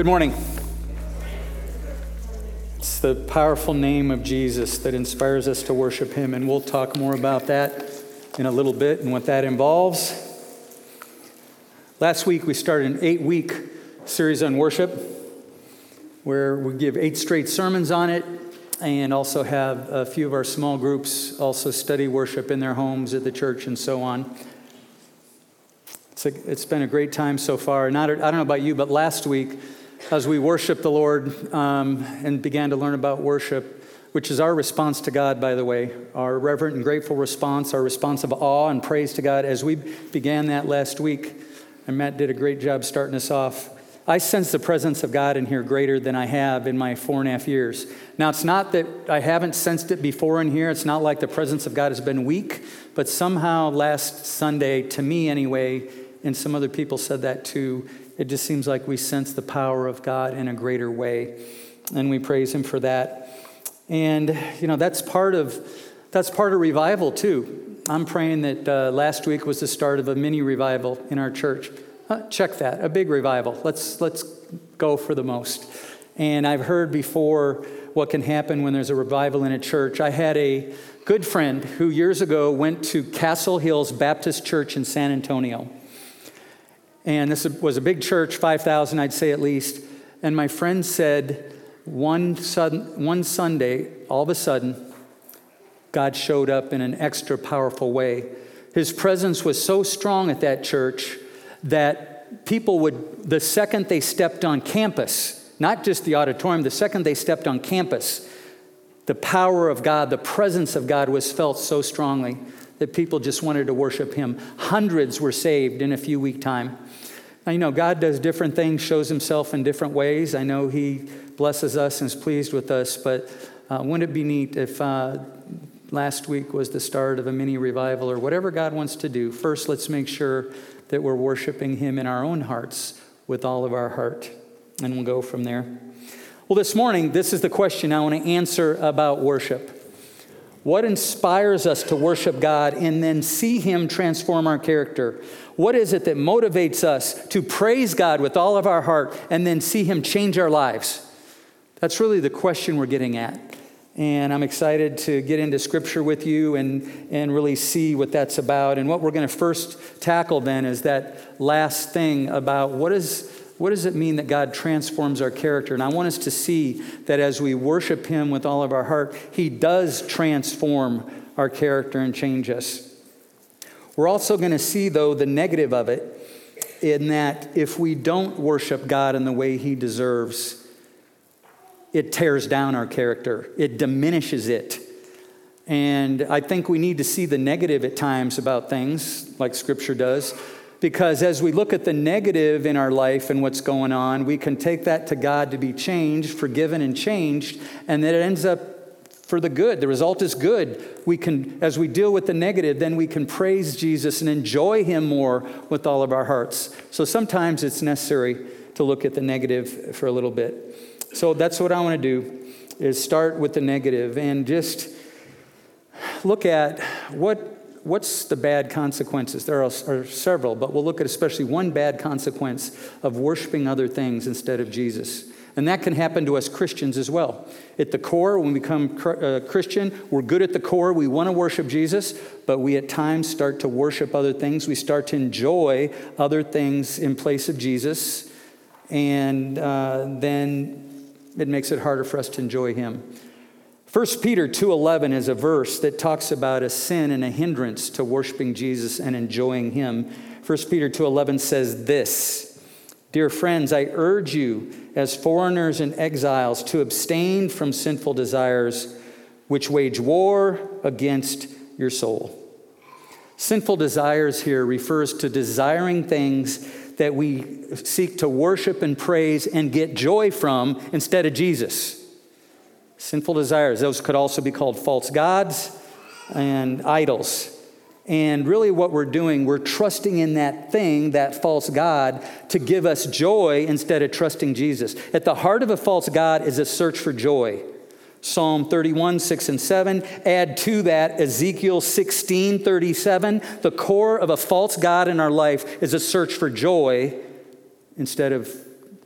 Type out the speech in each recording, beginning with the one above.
Good morning. It's the powerful name of Jesus that inspires us to worship Him, and we'll talk more about that in a little bit and what that involves. Last week, we started an eight week series on worship where we give eight straight sermons on it and also have a few of our small groups also study worship in their homes at the church and so on. It's, a, it's been a great time so far. Not, I don't know about you, but last week, as we worshiped the Lord um, and began to learn about worship, which is our response to God, by the way, our reverent and grateful response, our response of awe and praise to God, as we began that last week, and Matt did a great job starting us off. I sense the presence of God in here greater than I have in my four and a half years. Now, it's not that I haven't sensed it before in here. It's not like the presence of God has been weak, but somehow last Sunday, to me anyway, and some other people said that too, it just seems like we sense the power of God in a greater way. And we praise Him for that. And, you know, that's part of, that's part of revival too. I'm praying that uh, last week was the start of a mini revival in our church. Uh, check that, a big revival. Let's, let's go for the most. And I've heard before what can happen when there's a revival in a church. I had a good friend who years ago went to Castle Hills Baptist Church in San Antonio. And this was a big church, 5,000, I'd say at least. And my friend said, one, sudden, one Sunday, all of a sudden, God showed up in an extra powerful way. His presence was so strong at that church that people would, the second they stepped on campus, not just the auditorium, the second they stepped on campus, the power of God, the presence of God was felt so strongly that people just wanted to worship Him. Hundreds were saved in a few week time. Now, you know, God does different things, shows Himself in different ways. I know He blesses us and is pleased with us, but uh, wouldn't it be neat if uh, last week was the start of a mini revival or whatever God wants to do? First, let's make sure that we're worshiping Him in our own hearts with all of our heart, and we'll go from there. Well, this morning, this is the question I want to answer about worship. What inspires us to worship God and then see Him transform our character? What is it that motivates us to praise God with all of our heart and then see Him change our lives? That's really the question we're getting at. And I'm excited to get into scripture with you and, and really see what that's about. And what we're going to first tackle then is that last thing about what is what does it mean that God transforms our character? And I want us to see that as we worship Him with all of our heart, He does transform our character and change us. We're also going to see, though, the negative of it, in that if we don't worship God in the way He deserves, it tears down our character, it diminishes it. And I think we need to see the negative at times about things, like Scripture does because as we look at the negative in our life and what's going on, we can take that to God to be changed, forgiven, and changed, and then it ends up for the good. The result is good. We can, as we deal with the negative, then we can praise Jesus and enjoy Him more with all of our hearts. So sometimes it's necessary to look at the negative for a little bit. So that's what I want to do is start with the negative and just look at what what's the bad consequences? There are, are, several, but we'll look at especially one bad consequence of worshiping other things instead of Jesus. And that can happen to us Christians as well. At the core, when we become uh, Christian, we're good at the core. We want to worship Jesus, but we at times start to worship other things. We start to enjoy other things in place of Jesus. And uh, then it makes it harder for us to enjoy Him. 1 Peter 2:11 is a verse that talks about a sin and a hindrance to worshiping Jesus and enjoying him. 1 Peter 2:11 says this: Dear friends, I urge you as foreigners and exiles to abstain from sinful desires which wage war against your soul. Sinful desires here refers to desiring things that we seek to worship and praise and get joy from instead of Jesus. Sinful desires, those could also be called false gods and idols. And really, what we're doing, we're trusting in that thing, that false God, to give us joy instead of trusting Jesus. At the heart of a false God is a search for joy. Psalm 31, 6 and 7. Add to that Ezekiel 16, 37. The core of a false God in our life is a search for joy instead of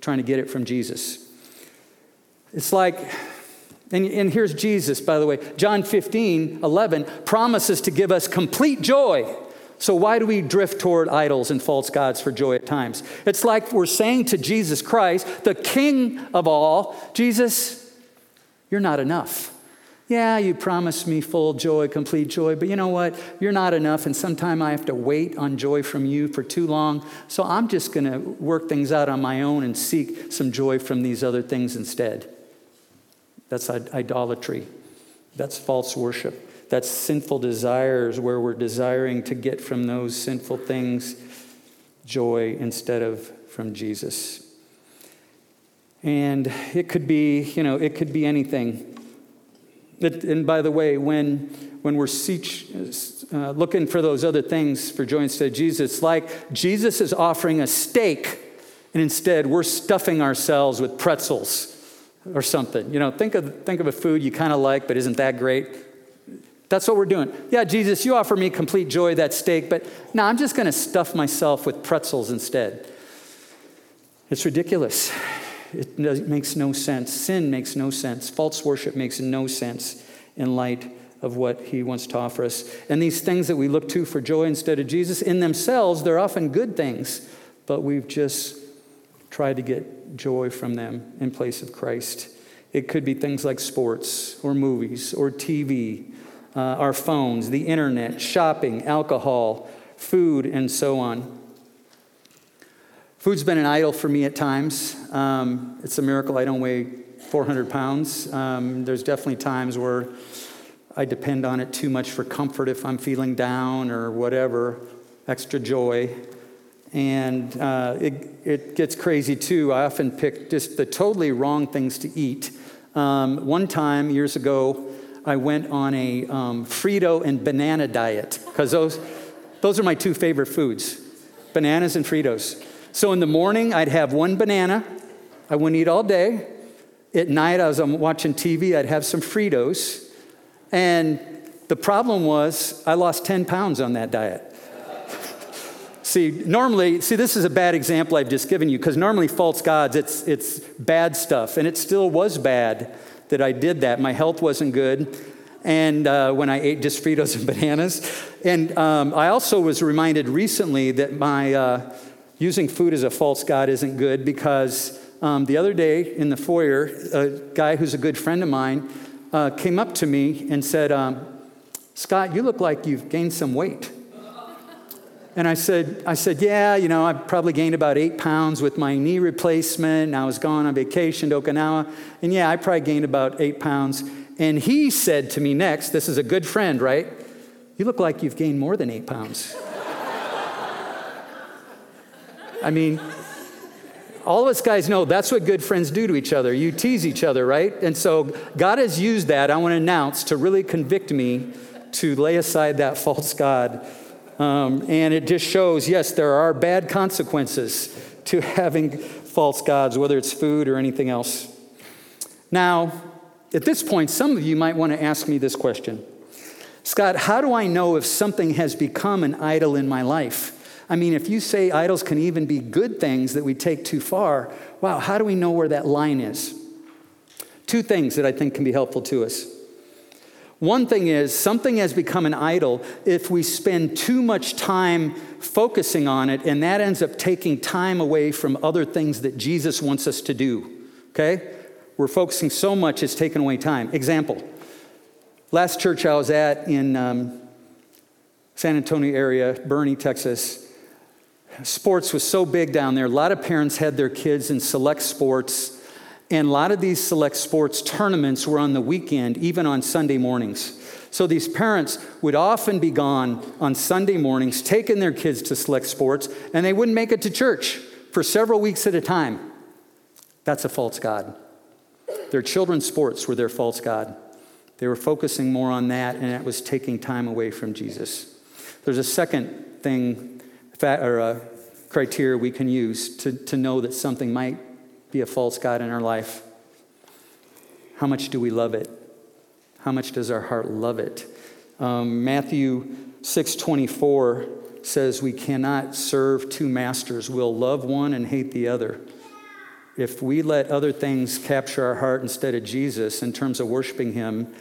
trying to get it from Jesus. It's like, and, and here's Jesus, by the way. John 15, 11 promises to give us complete joy. So, why do we drift toward idols and false gods for joy at times? It's like we're saying to Jesus Christ, the King of all, Jesus, you're not enough. Yeah, you promised me full joy, complete joy, but you know what? You're not enough, and sometime I have to wait on joy from you for too long. So I'm just going to work things out on my own and seek some joy from these other things instead. That's idolatry. That's false worship. That's sinful desires where we're desiring to get from those sinful things joy instead of from Jesus. And it could be, you know, it could be anything. It, and by the way, when, when we're uh, looking for those other things for joy instead of Jesus, like Jesus is offering a steak, and instead we're stuffing ourselves with pretzels or something. You know, think of, think of a food you kind of like, but isn't that great. That's what we're doing. Yeah, Jesus, you offer me complete joy, that steak, but now I'm just going to stuff myself with pretzels instead. It's ridiculous. It makes no sense. Sin makes no sense. False worship makes no sense in light of what he wants to offer us. And these things that we look to for joy instead of Jesus, in themselves, they're often good things, but we've just tried to get joy from them in place of Christ. It could be things like sports or movies or TV, uh, our phones, the internet, shopping, alcohol, food, and so on. Food's been an idol for me at times. Um, it's a miracle I don't weigh 400 pounds. Um, there's definitely times where I depend on it too much for comfort if I'm feeling down or whatever, extra joy. And uh, it, it gets crazy too. I often pick just the totally wrong things to eat. Um, one time, years ago, I went on a um, Frito and banana diet because those, those are my two favorite foods bananas and Fritos. So in the morning, I'd have one banana. I wouldn't eat all day. At night, as I'm watching TV, I'd have some Fritos. And the problem was, I lost 10 pounds on that diet. See, normally, see, this is a bad example I've just given you, because normally, false gods, it's, it's bad stuff. And it still was bad that I did that. My health wasn't good. And uh, when I ate just Fritos and bananas. And um, I also was reminded recently that my. Uh, using food as a false God isn't good because um, the other day in the foyer, a guy who's a good friend of mine uh, came up to me and said, um, Scott, you look like you've gained some weight. And I said, I said, yeah, you know, I probably gained about eight pounds with my knee replacement. And I was gone on vacation to Okinawa. And yeah, I probably gained about eight pounds. And he said to me next, this is a good friend, right? You look like you've gained more than eight pounds. I mean, all of us guys know that's what good friends do to each other. You tease each other, right? And so God has used that, I want to announce, to really convict me to lay aside that false God. Um, and it just shows yes, there are bad consequences to having false gods, whether it's food or anything else. Now, at this point, some of you might want to ask me this question Scott, how do I know if something has become an idol in my life? I mean, if you say idols can even be good things that we take too far, wow, how do we know where that line is? Two things that I think can be helpful to us. One thing is, something has become an idol if we spend too much time focusing on it, and that ends up taking time away from other things that Jesus wants us to do. Okay? We're focusing so much, it's taken away time. Example last church I was at in um, San Antonio area, Boerne, Texas, Sports was so big down there. A lot of parents had their kids in select sports, and a lot of these select sports tournaments were on the weekend, even on Sunday mornings. So these parents would often be gone on Sunday mornings, taking their kids to select sports, and they wouldn't make it to church for several weeks at a time. That's a false God. Their children's sports were their false God. They were focusing more on that, and that was taking time away from Jesus. There's a second thing or a criteria we can use to, to know that something might be a false God in our life. How much do we love it? How much does our heart love it? Um, Matthew 6:24 says we cannot serve two masters. We'll love one and hate the other. if we let other things capture our heart instead of Jesus in terms of worshiping Him,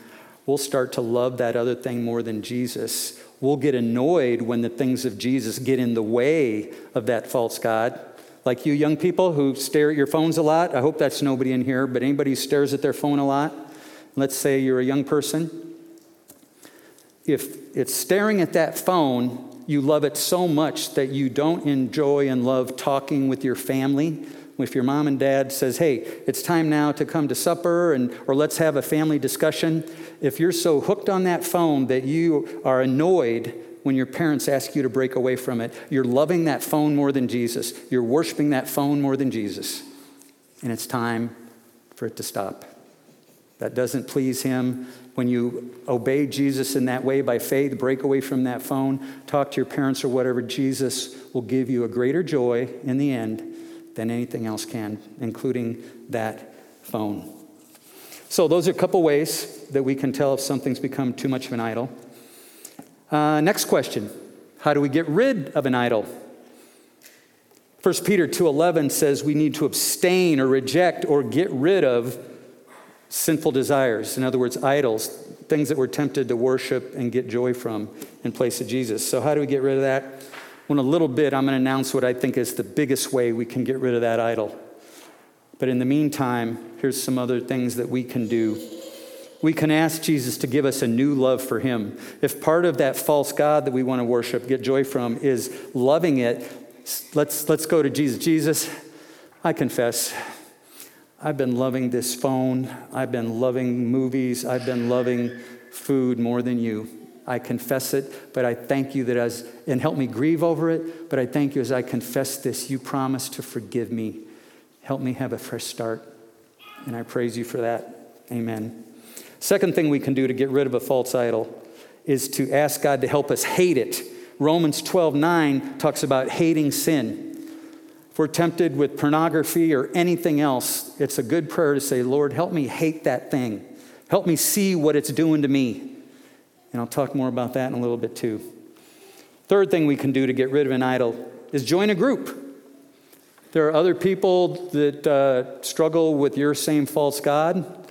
we'll start to love that other thing more than Jesus. We'll get annoyed when the things of Jesus get in the way of that false God. Like you young people who stare at your phones a lot, I hope that's nobody in here, but anybody who stares at their phone a lot, let's say you're a young person. If it's staring at that phone, you love it so much that you don't enjoy and love talking with your family if your mom and dad says hey it's time now to come to supper and or let's have a family discussion if you're so hooked on that phone that you are annoyed when your parents ask you to break away from it you're loving that phone more than jesus you're worshiping that phone more than jesus and it's time for it to stop that doesn't please him when you obey jesus in that way by faith break away from that phone talk to your parents or whatever jesus will give you a greater joy in the end than anything else can, including that phone. So, those are a couple ways that we can tell if something's become too much of an idol. Uh, next question How do we get rid of an idol? 1 Peter 2:11 says we need to abstain or reject or get rid of sinful desires. In other words, idols, things that we're tempted to worship and get joy from in place of Jesus. So how do we get rid of that? Well, in a little bit, I'm going to announce what I think is the biggest way we can get rid of that idol. But in the meantime, here's some other things that we can do. We can ask Jesus to give us a new love for Him. If part of that false God that we want to worship, get joy from, is loving it, let's, let's go to Jesus. Jesus, I confess, I've been loving this phone, I've been loving movies, I've been loving food more than you. I confess it, but I thank you that as, and help me grieve over it, but I thank you as I confess this, you promise to forgive me. Help me have a fresh start. And I praise you for that. Amen. Second thing we can do to get rid of a false idol is to ask God to help us hate it. Romans 12 9 talks about hating sin. If we're tempted with pornography or anything else, it's a good prayer to say, Lord, help me hate that thing. Help me see what it's doing to me. And I'll talk more about that in a little bit too. Third thing we can do to get rid of an idol is join a group. There are other people that uh, struggle with your same false God,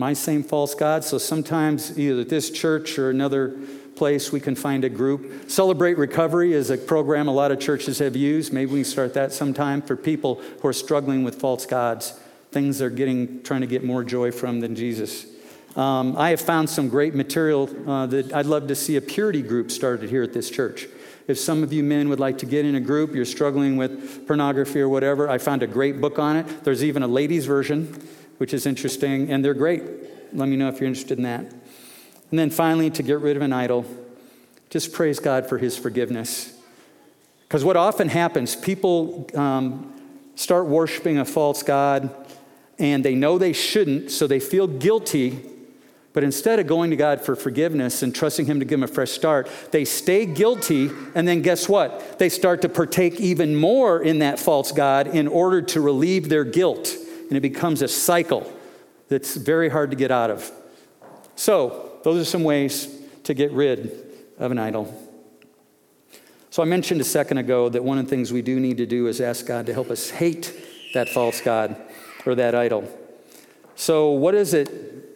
my same false God. So sometimes, either at this church or another place, we can find a group. Celebrate Recovery is a program a lot of churches have used. Maybe we can start that sometime for people who are struggling with false gods, things they're getting, trying to get more joy from than Jesus. Um, I have found some great material uh, that I'd love to see a purity group started here at this church. If some of you men would like to get in a group, you're struggling with pornography or whatever, I found a great book on it. There's even a ladies' version, which is interesting, and they're great. Let me know if you're interested in that. And then finally, to get rid of an idol, just praise God for his forgiveness. Because what often happens, people um, start worshiping a false God and they know they shouldn't, so they feel guilty but instead of going to God for forgiveness and trusting Him to give them a fresh start, they stay guilty, and then guess what? They start to partake even more in that false God in order to relieve their guilt. And it becomes a cycle that's very hard to get out of. So, those are some ways to get rid of an idol. So, I mentioned a second ago that one of the things we do need to do is ask God to help us hate that false God or that idol. So, what is it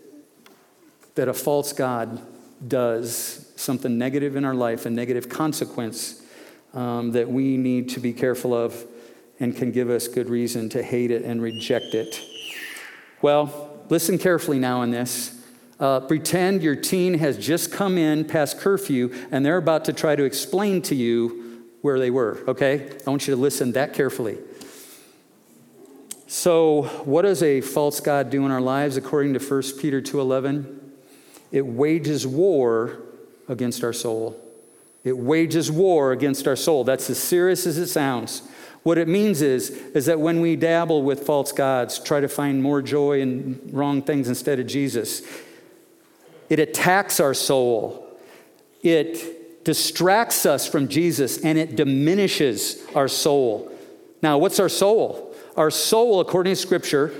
that a false God does something negative in our life, a negative consequence um, that we need to be careful of and can give us good reason to hate it and reject it. Well, listen carefully now in this. Uh, pretend your teen has just come in past curfew and they're about to try to explain to you where they were, okay? I want you to listen that carefully. So, what does a false god do in our lives according to 1 Peter 2:11? It wages war against our soul. It wages war against our soul. That's as serious as it sounds. What it means is, is that when we dabble with false gods, try to find more joy in wrong things instead of Jesus, it attacks our soul. It distracts us from Jesus and it diminishes our soul. Now, what's our soul? Our soul, according to Scripture,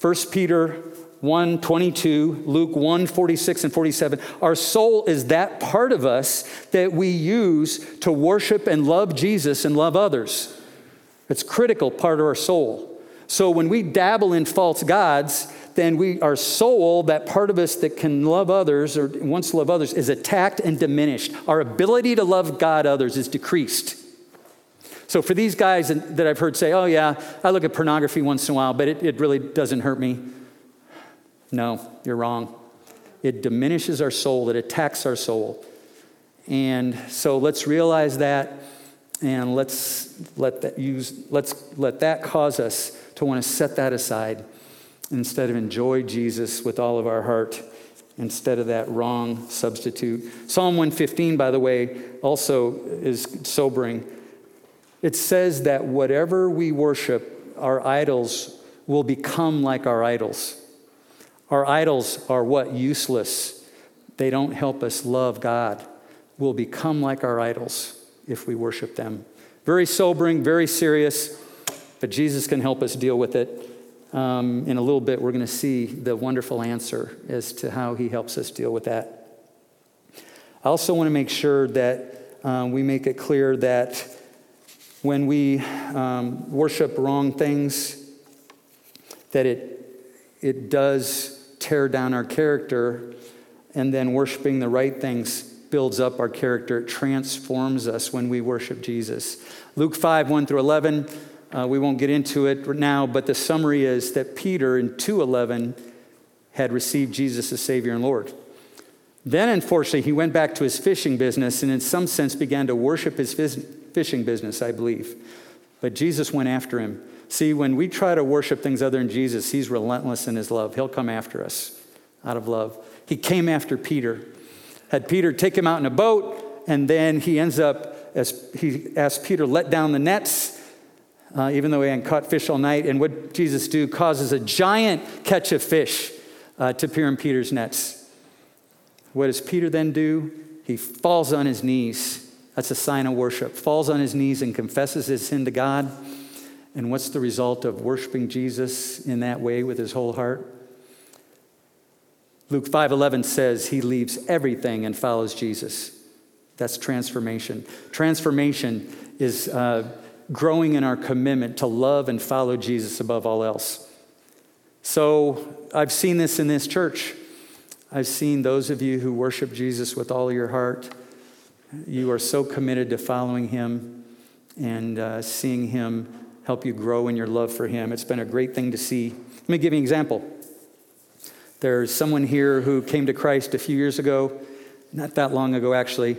1 Peter 1 22, Luke 1 46 and 47. Our soul is that part of us that we use to worship and love Jesus and love others. It's critical part of our soul. So when we dabble in false gods, then we, our soul, that part of us that can love others or wants to love others, is attacked and diminished. Our ability to love God others is decreased. So for these guys that I've heard say, oh yeah, I look at pornography once in a while, but it, it really doesn't hurt me. No, you're wrong. It diminishes our soul, it attacks our soul. And so let's realize that and let's let that use let's let that cause us to want to set that aside instead of enjoy Jesus with all of our heart instead of that wrong substitute. Psalm 115 by the way also is sobering. It says that whatever we worship our idols will become like our idols. Our idols are what? Useless. They don't help us love God. We'll become like our idols if we worship them. Very sobering, very serious, but Jesus can help us deal with it. Um, in a little bit, we're going to see the wonderful answer as to how he helps us deal with that. I also want to make sure that um, we make it clear that when we um, worship wrong things, that it, it does tear down our character, and then worshiping the right things builds up our character. It transforms us when we worship Jesus. Luke 5, 1 through 11. Uh, we won't get into it now, but the summary is that Peter in 2:11 had received Jesus as Savior and Lord. Then, unfortunately, he went back to his fishing business and, in some sense, began to worship his fishing business, I believe. But Jesus went after him. See, when we try to worship things other than Jesus, he's relentless in his love. He'll come after us out of love. He came after Peter, had Peter take him out in a boat, and then he ends up, as he asked Peter, let down the nets, uh, even though he hadn't caught fish all night. And what Jesus do causes a giant catch of fish uh, to appear in Peter's nets. What does Peter then do? He falls on his knees. That's a sign of worship. Falls on his knees and confesses his sin to God. And what's the result of worshiping Jesus in that way with his whole heart? Luke 5:11 says he leaves everything and follows Jesus. That's transformation. Transformation is uh, growing in our commitment to love and follow Jesus above all else. So I've seen this in this church. I've seen those of you who worship Jesus with all your heart. You are so committed to following him and uh, seeing him help you grow in your love for Him. It's been a great thing to see. Let me give you an example. There's someone here who came to Christ a few years ago, not that long ago, actually.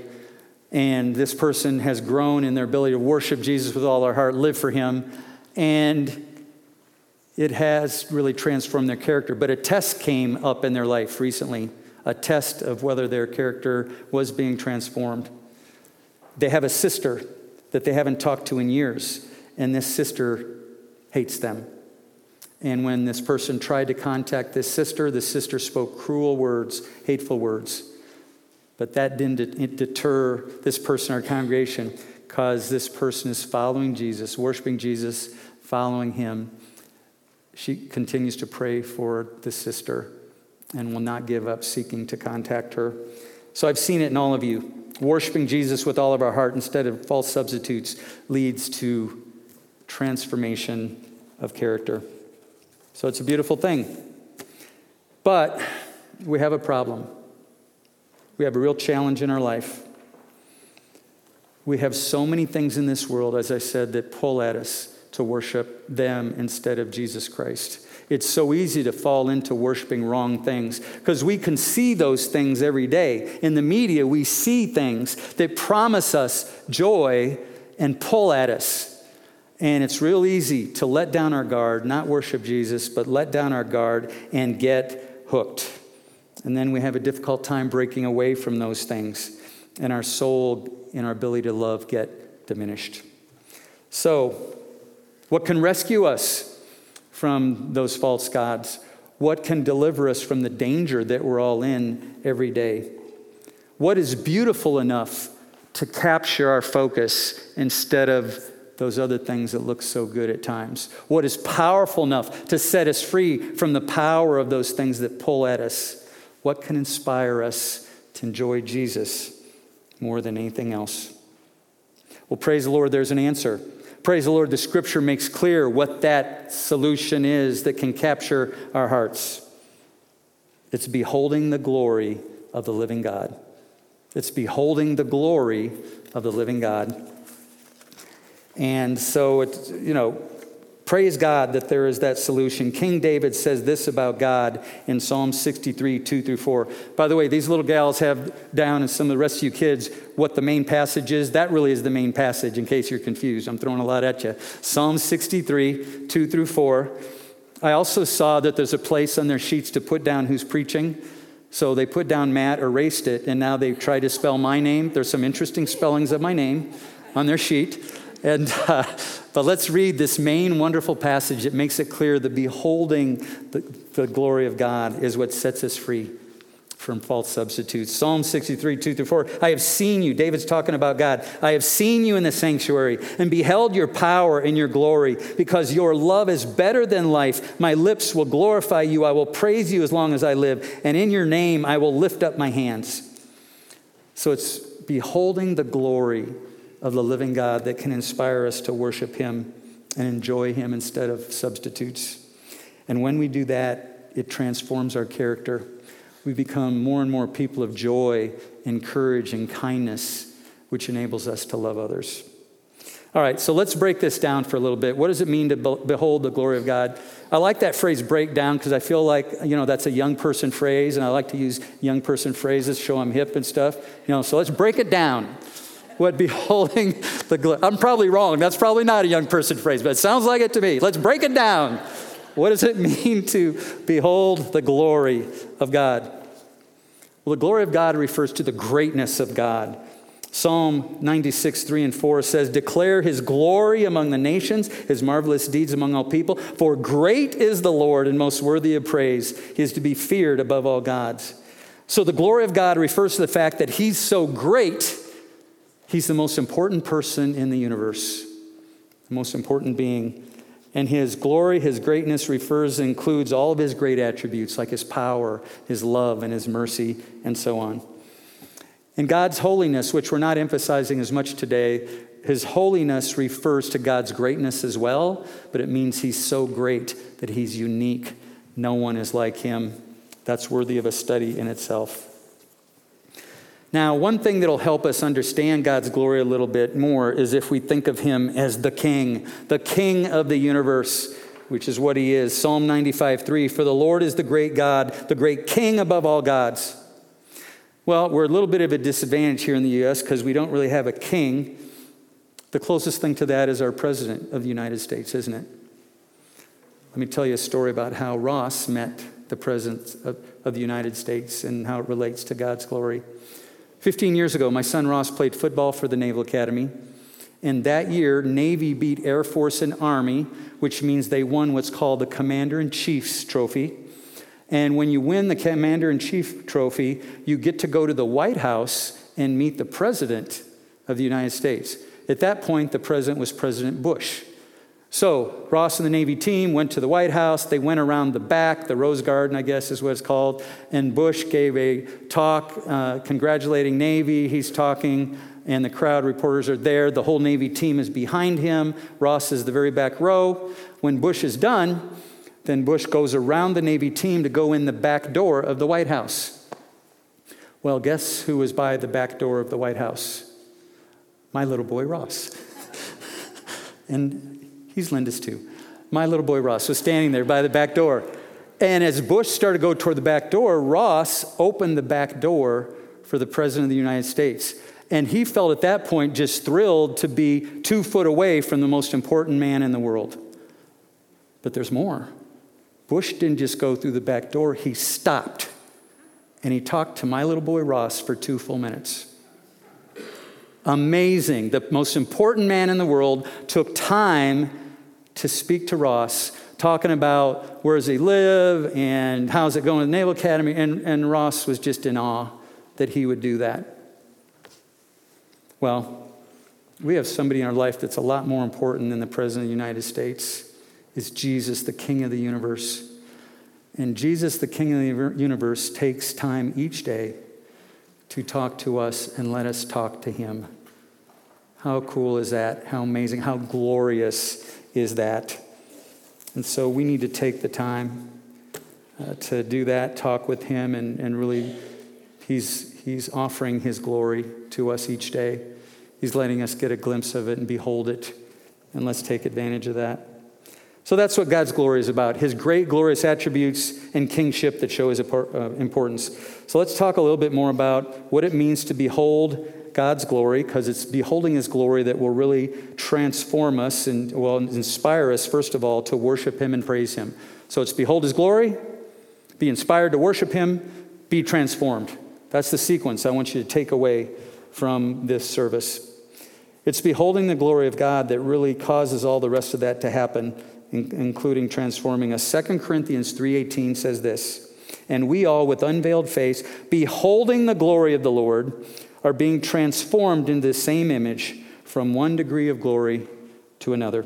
And this person has grown in their ability to worship Jesus with all their heart, live for Him, and it has really transformed their character. But a test came up in their life recently a test of whether their character was being transformed. They have a sister that they haven't talked to in years and this sister hates them. And when this person tried to contact this sister, the sister spoke cruel words, hateful words. But that didn't deter this person or congregation because this person is following Jesus, worshiping Jesus, following him. She continues to pray for the sister and will not give up seeking to contact her. So I've seen it in all of you. Worshiping Jesus with all of our heart instead of false substitutes leads to transformation of character. So it's a beautiful thing. But we have a problem. We have a real challenge in our life. We have so many things in this world, as I said, that pull at us to worship them instead of Jesus Christ. It's so easy to fall into worshiping wrong things because we can see those things every day. In the media, we see things that promise us joy and pull at us and it's real easy to let down our guard, not worship Jesus, but let down our guard and get hooked. And then we have a difficult time breaking away from those things, and our soul and our ability to love get diminished. So, what can rescue us from those false gods? What can deliver us from the danger that we're all in every day? What is beautiful enough to capture our focus instead of those other things that look so good at times? What is powerful enough to set us free from the power of those things that pull at us? What can inspire us to enjoy Jesus more than anything else? Well, praise the Lord, there's an answer. Praise the Lord, the scripture makes clear what that solution is that can capture our hearts. It's beholding the glory of the living God. It's beholding the glory of the living God. And so it's, you know, praise God that there is that solution. King David says this about God in Psalm 63, 2 through 4. By the way, these little gals have down, and some of the rest of you kids, what the main passage is. That really is the main passage, in case you're confused. I'm throwing a lot at you. Psalm 63, 2 through 4. I also saw that there's a place on their sheets to put down who's preaching. So they put down Matt, erased it, and now they try to spell my name. There's some interesting spellings of my name on their sheet. And, uh, but let's read this main wonderful passage that makes it clear that beholding the, the glory of God is what sets us free from false substitutes. Psalm 63, 2 through 4. I have seen you, David's talking about God. I have seen you in the sanctuary and beheld your power and your glory, because your love is better than life. My lips will glorify you. I will praise you as long as I live, and in your name I will lift up my hands. So it's beholding the glory of the living God that can inspire us to worship Him and enjoy Him instead of substitutes. And when we do that, it transforms our character. We become more and more people of joy and courage and kindness, which enables us to love others. All right, so let's break this down for a little bit. What does it mean to behold the glory of God? I like that phrase break down because I feel like, you know, that's a young person phrase, and I like to use young person phrases, show I'm hip and stuff. You know, so let's break it down what beholding the glory. I'm probably wrong. That's probably not a young person phrase, but it sounds like it to me. Let's break it down. What does it mean to behold the glory of God? Well, the glory of God refers to the greatness of God. Psalm 96, 3 and 4 says, Declare his glory among the nations, his marvelous deeds among all people. For great is the Lord and most worthy of praise. He is to be feared above all gods. So the glory of God refers to the fact that he's so great He's the most important person in the universe, the most important being. And his glory, his greatness refers, includes all of his great attributes like his power, his love, and his mercy, and so on. And God's holiness, which we're not emphasizing as much today, his holiness refers to God's greatness as well, but it means he's so great that he's unique. No one is like him. That's worthy of a study in itself. Now, one thing that'll help us understand God's glory a little bit more is if we think of him as the king, the king of the universe, which is what he is. Psalm 95 3 For the Lord is the great God, the great king above all gods. Well, we're a little bit of a disadvantage here in the U.S. because we don't really have a king. The closest thing to that is our president of the United States, isn't it? Let me tell you a story about how Ross met the president of, of the United States and how it relates to God's glory. 15 years ago, my son Ross played football for the Naval Academy. And that year, Navy beat Air Force and Army, which means they won what's called the Commander in Chief's Trophy. And when you win the Commander in Chief Trophy, you get to go to the White House and meet the President of the United States. At that point, the President was President Bush. So Ross and the Navy team went to the White House. They went around the back, the Rose Garden, I guess is what it's called. And Bush gave a talk uh, congratulating Navy. He's talking, and the crowd reporters are there. The whole Navy team is behind him. Ross is the very back row. When Bush is done, then Bush goes around the Navy team to go in the back door of the White House. Well, guess who was by the back door of the White House? My little boy Ross. and He's Linda's too. My little boy Ross was standing there by the back door. And as Bush started to go toward the back door, Ross opened the back door for the President of the United States. And he felt at that point just thrilled to be two foot away from the most important man in the world. But there's more. Bush didn't just go through the back door, he stopped. And he talked to my little boy Ross for two full minutes. Amazing. The most important man in the world took time to speak to Ross, talking about where does he live and how's it going at the Naval Academy. And, and Ross was just in awe that he would do that. Well, we have somebody in our life that's a lot more important than the President of the United States. Is Jesus, the King of the universe. And Jesus, the King of the universe, takes time each day to talk to us and let us talk to him. How cool is that? How amazing, how glorious is that? And so we need to take the time uh, to do that, talk with Him, and, and really, he's, he's offering His glory to us each day. He's letting us get a glimpse of it and behold it. And let's take advantage of that. So that's what God's glory is about His great, glorious attributes and kingship that show His uh, importance. So let's talk a little bit more about what it means to behold God's glory, because it's beholding His glory that will really transform us and, will inspire us, first of all, to worship Him and praise Him. So it's behold His glory, be inspired to worship Him, be transformed. That's the sequence I want you to take away from this service. It's beholding the glory of God that really causes all the rest of that to happen, including transforming us. 2 Corinthians 3:18 says this, "And we all with unveiled face, beholding the glory of the Lord, are being transformed into the same image from one degree of glory to another."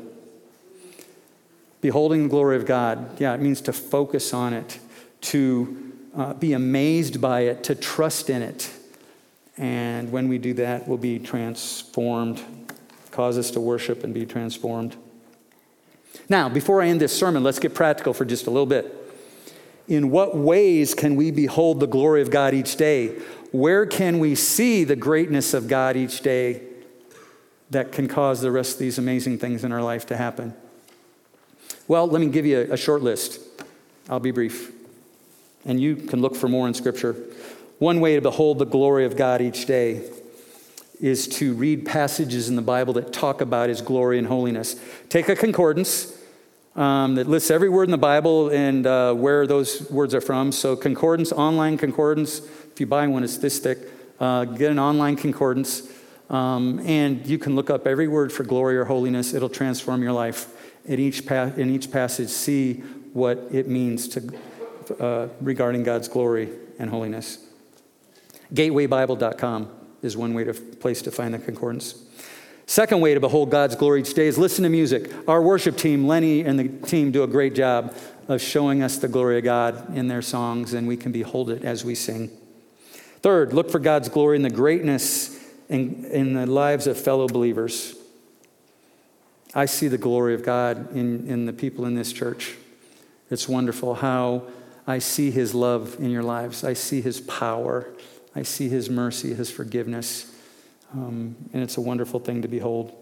Beholding the glory of God, yeah, it means to focus on it, to uh, be amazed by it, to trust in it. And when we do that, we'll be transformed, cause us to worship and be transformed. Now, before I end this sermon, let's get practical for just a little bit. In what ways can we behold the glory of God each day? Where can we see the greatness of God each day that can cause the rest of these amazing things in our life to happen? Well, let me give you a, short list. I'll be brief. And you can look for more in Scripture. One way to behold the glory of God each day is to read passages in the Bible that talk about his glory and holiness. Take a concordance um, that lists every word in the Bible and uh, where those words are from. So, concordance, online concordance, if you buy one, it's this thick. Uh, get an online concordance, um, and you can look up every word for glory or holiness. It'll transform your life. In each, pa- in each passage, see what it means to, uh, regarding God's glory and holiness. Gatewaybible.com is one way to place to find the concordance. Second way to behold God's glory each day is listen to music. Our worship team, Lenny and the team, do a great job of showing us the glory of God in their songs, and we can behold it as we sing. Third, look for God's glory in the greatness in, in the lives of fellow believers. I see the glory of God in, in the people in this church. It's wonderful how I see His love in your lives, I see His power. I see his mercy, his forgiveness, um, and it's a wonderful thing to behold.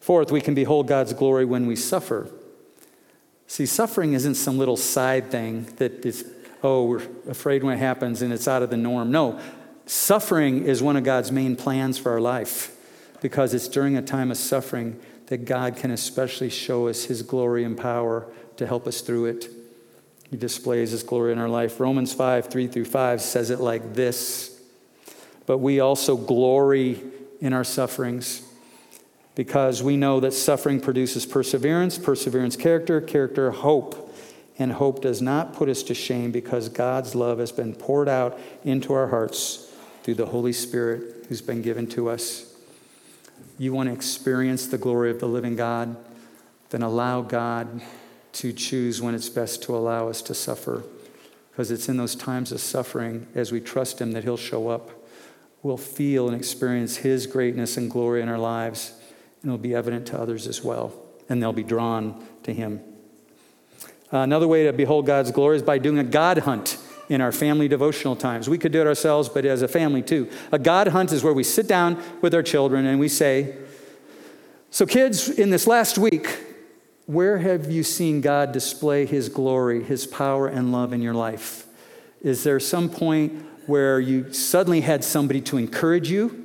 Fourth, we can behold God's glory when we suffer. See, suffering isn't some little side thing that is, oh, we're afraid when it happens and it's out of the norm. No, suffering is one of God's main plans for our life because it's during a time of suffering that God can especially show us his glory and power to help us through it. He displays his glory in our life. Romans 5, 3 through 5 says it like this But we also glory in our sufferings because we know that suffering produces perseverance, perseverance, character, character, hope. And hope does not put us to shame because God's love has been poured out into our hearts through the Holy Spirit who's been given to us. You want to experience the glory of the living God? Then allow God to choose when it's best to allow us to suffer. Because it's in those times of suffering, as we trust Him, that He'll show up. We'll feel and experience His greatness and glory in our lives, and it'll be evident to others as well, and they'll be drawn to Him. Uh, another way to behold God's glory is by doing a God hunt in our family devotional times. We could do it ourselves, but as a family too. A God hunt is where we sit down with our children and we say, So, kids, in this last week, where have you seen God display his glory, his power, and love in your life? Is there some point where you suddenly had somebody to encourage you?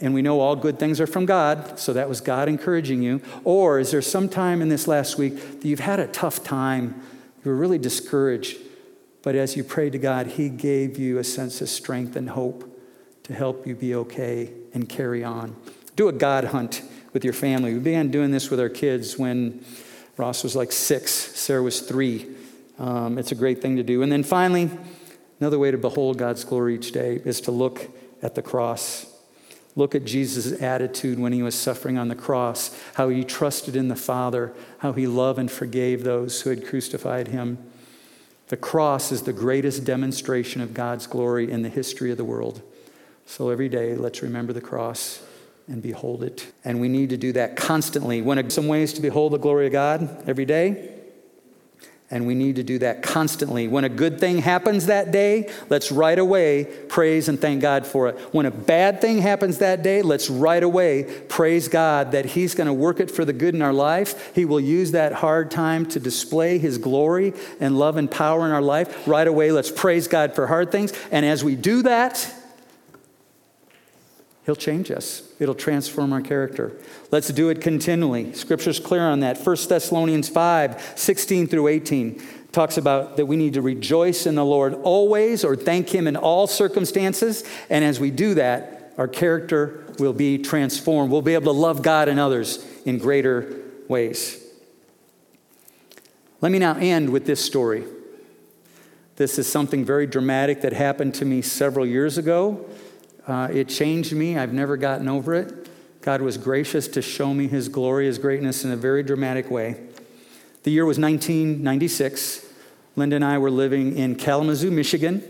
And we know all good things are from God, so that was God encouraging you. Or is there some time in this last week that you've had a tough time? You were really discouraged, but as you prayed to God, He gave you a sense of strength and hope to help you be okay and carry on. Do a God hunt with your family. We began doing this with our kids when Ross was like six, Sarah was three. Um, it's a great thing to do. And then finally, another way to behold God's glory each day is to look at the cross. Look at Jesus' attitude when he was suffering on the cross, how he trusted in the Father, how he loved and forgave those who had crucified him. The cross is the greatest demonstration of God's glory in the history of the world. So every day, let's remember the cross and behold it. And we need to do that constantly. When some ways to behold the glory of God every day, and we need to do that constantly. When a good thing happens that day, let's right away praise and thank God for it. When a bad thing happens that day, let's right away praise God that He's going to work it for the good in our life. He will use that hard time to display His glory and love and power in our life. Right away, let's praise God for hard things. And as we do that, He'll change us. It'll transform our character. Let's do it continually. Scripture's clear on that. 1 Thessalonians 5 16 through 18 talks about that we need to rejoice in the Lord always or thank Him in all circumstances. And as we do that, our character will be transformed. We'll be able to love God and others in greater ways. Let me now end with this story. This is something very dramatic that happened to me several years ago. Uh, it changed me. I've never gotten over it. God was gracious to show me his glory, his greatness in a very dramatic way. The year was 1996. Linda and I were living in Kalamazoo, Michigan.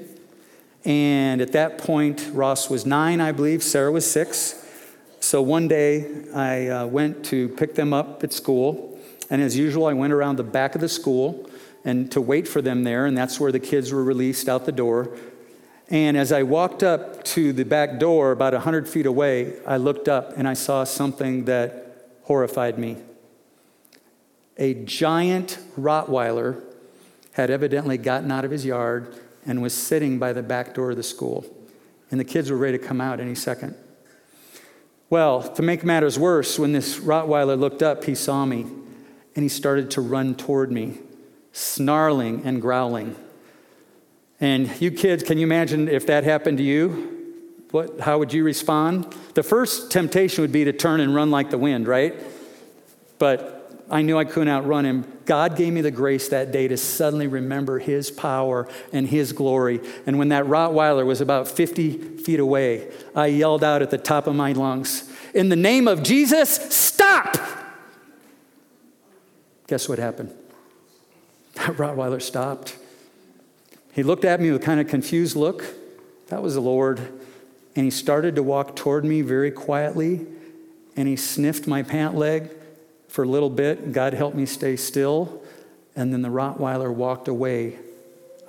And at that point, Ross was nine, I believe. Sarah was six. So one day, I uh, went to pick them up at school. And as usual, I went around the back of the school and to wait for them there. And that's where the kids were released out the door. And as I walked up to the back door, about 100 feet away, I looked up and I saw something that horrified me. A giant Rottweiler had evidently gotten out of his yard and was sitting by the back door of the school. And the kids were ready to come out any second. Well, to make matters worse, when this Rottweiler looked up, he saw me and he started to run toward me, snarling and growling. And you kids, can you imagine if that happened to you? What, how would you respond? The first temptation would be to turn and run like the wind, right? But I knew I couldn't outrun him. God gave me the grace that day to suddenly remember his power and his glory. And when that Rottweiler was about 50 feet away, I yelled out at the top of my lungs, In the name of Jesus, stop! Guess what happened? That Rottweiler stopped. He looked at me with a kind of confused look. That was the Lord. And he started to walk toward me very quietly. And he sniffed my pant leg for a little bit. God helped me stay still. And then the Rottweiler walked away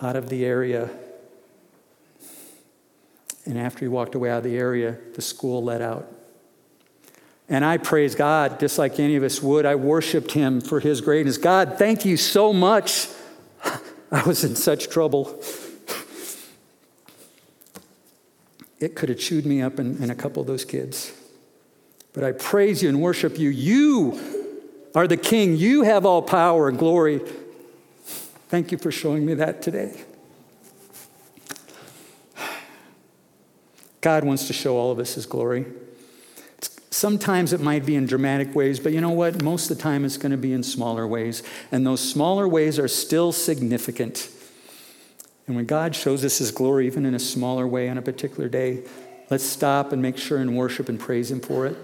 out of the area. And after he walked away out of the area, the school let out. And I praise God just like any of us would. I worshiped him for his greatness. God, thank you so much I was in such trouble. It could have chewed me up and, and a couple of those kids. But I praise you and worship you. You are the king. You have all power and glory. Thank you for showing me that today. God wants to show all of us his glory. Sometimes it might be in dramatic ways, but you know what? Most of the time it's going to be in smaller ways. And those smaller ways are still significant. And when God shows us his glory, even in a smaller way on a particular day, let's stop and make sure and worship and praise him for it.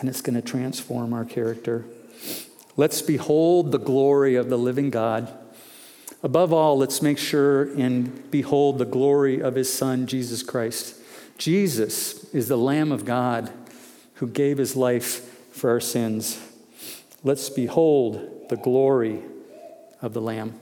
And it's going to transform our character. Let's behold the glory of the living God. Above all, let's make sure and behold the glory of his son, Jesus Christ. Jesus is the Lamb of God who gave his life for our sins. Let's behold the glory of the Lamb.